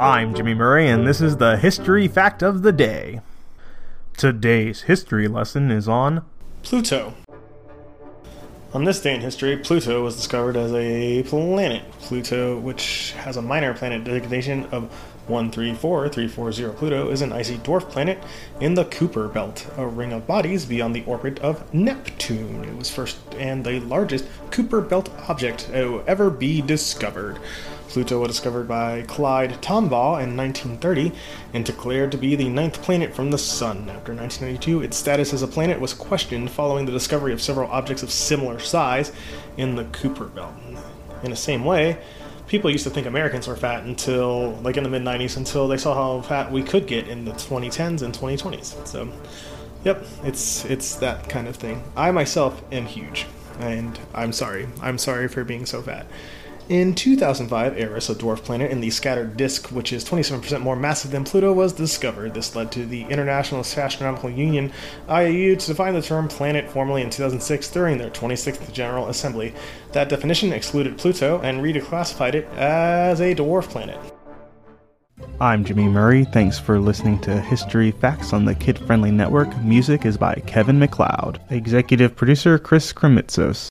I'm Jimmy Murray, and this is the History Fact of the Day. Today's history lesson is on Pluto. On this day in history, Pluto was discovered as a planet. Pluto, which has a minor planet designation of 134340, Pluto is an icy dwarf planet in the Kuiper Belt, a ring of bodies beyond the orbit of Neptune. It was first and the largest Kuiper Belt object to ever be discovered. Pluto was discovered by Clyde Tombaugh in 1930 and declared to be the ninth planet from the Sun. After 1992, its status as a planet was questioned following the discovery of several objects of similar size in the Kuiper Belt. In the same way, people used to think Americans were fat until, like in the mid 90s, until they saw how fat we could get in the 2010s and 2020s. So, yep, it's it's that kind of thing. I myself am huge, and I'm sorry. I'm sorry for being so fat. In 2005, Eris, a dwarf planet in the scattered disk, which is 27% more massive than Pluto, was discovered. This led to the International Astronomical Union (IAU) to define the term planet formally in 2006 during their 26th General Assembly. That definition excluded Pluto and reclassified it as a dwarf planet. I'm Jimmy Murray. Thanks for listening to History Facts on the Kid Friendly Network. Music is by Kevin MacLeod. Executive producer Chris Krimitsos.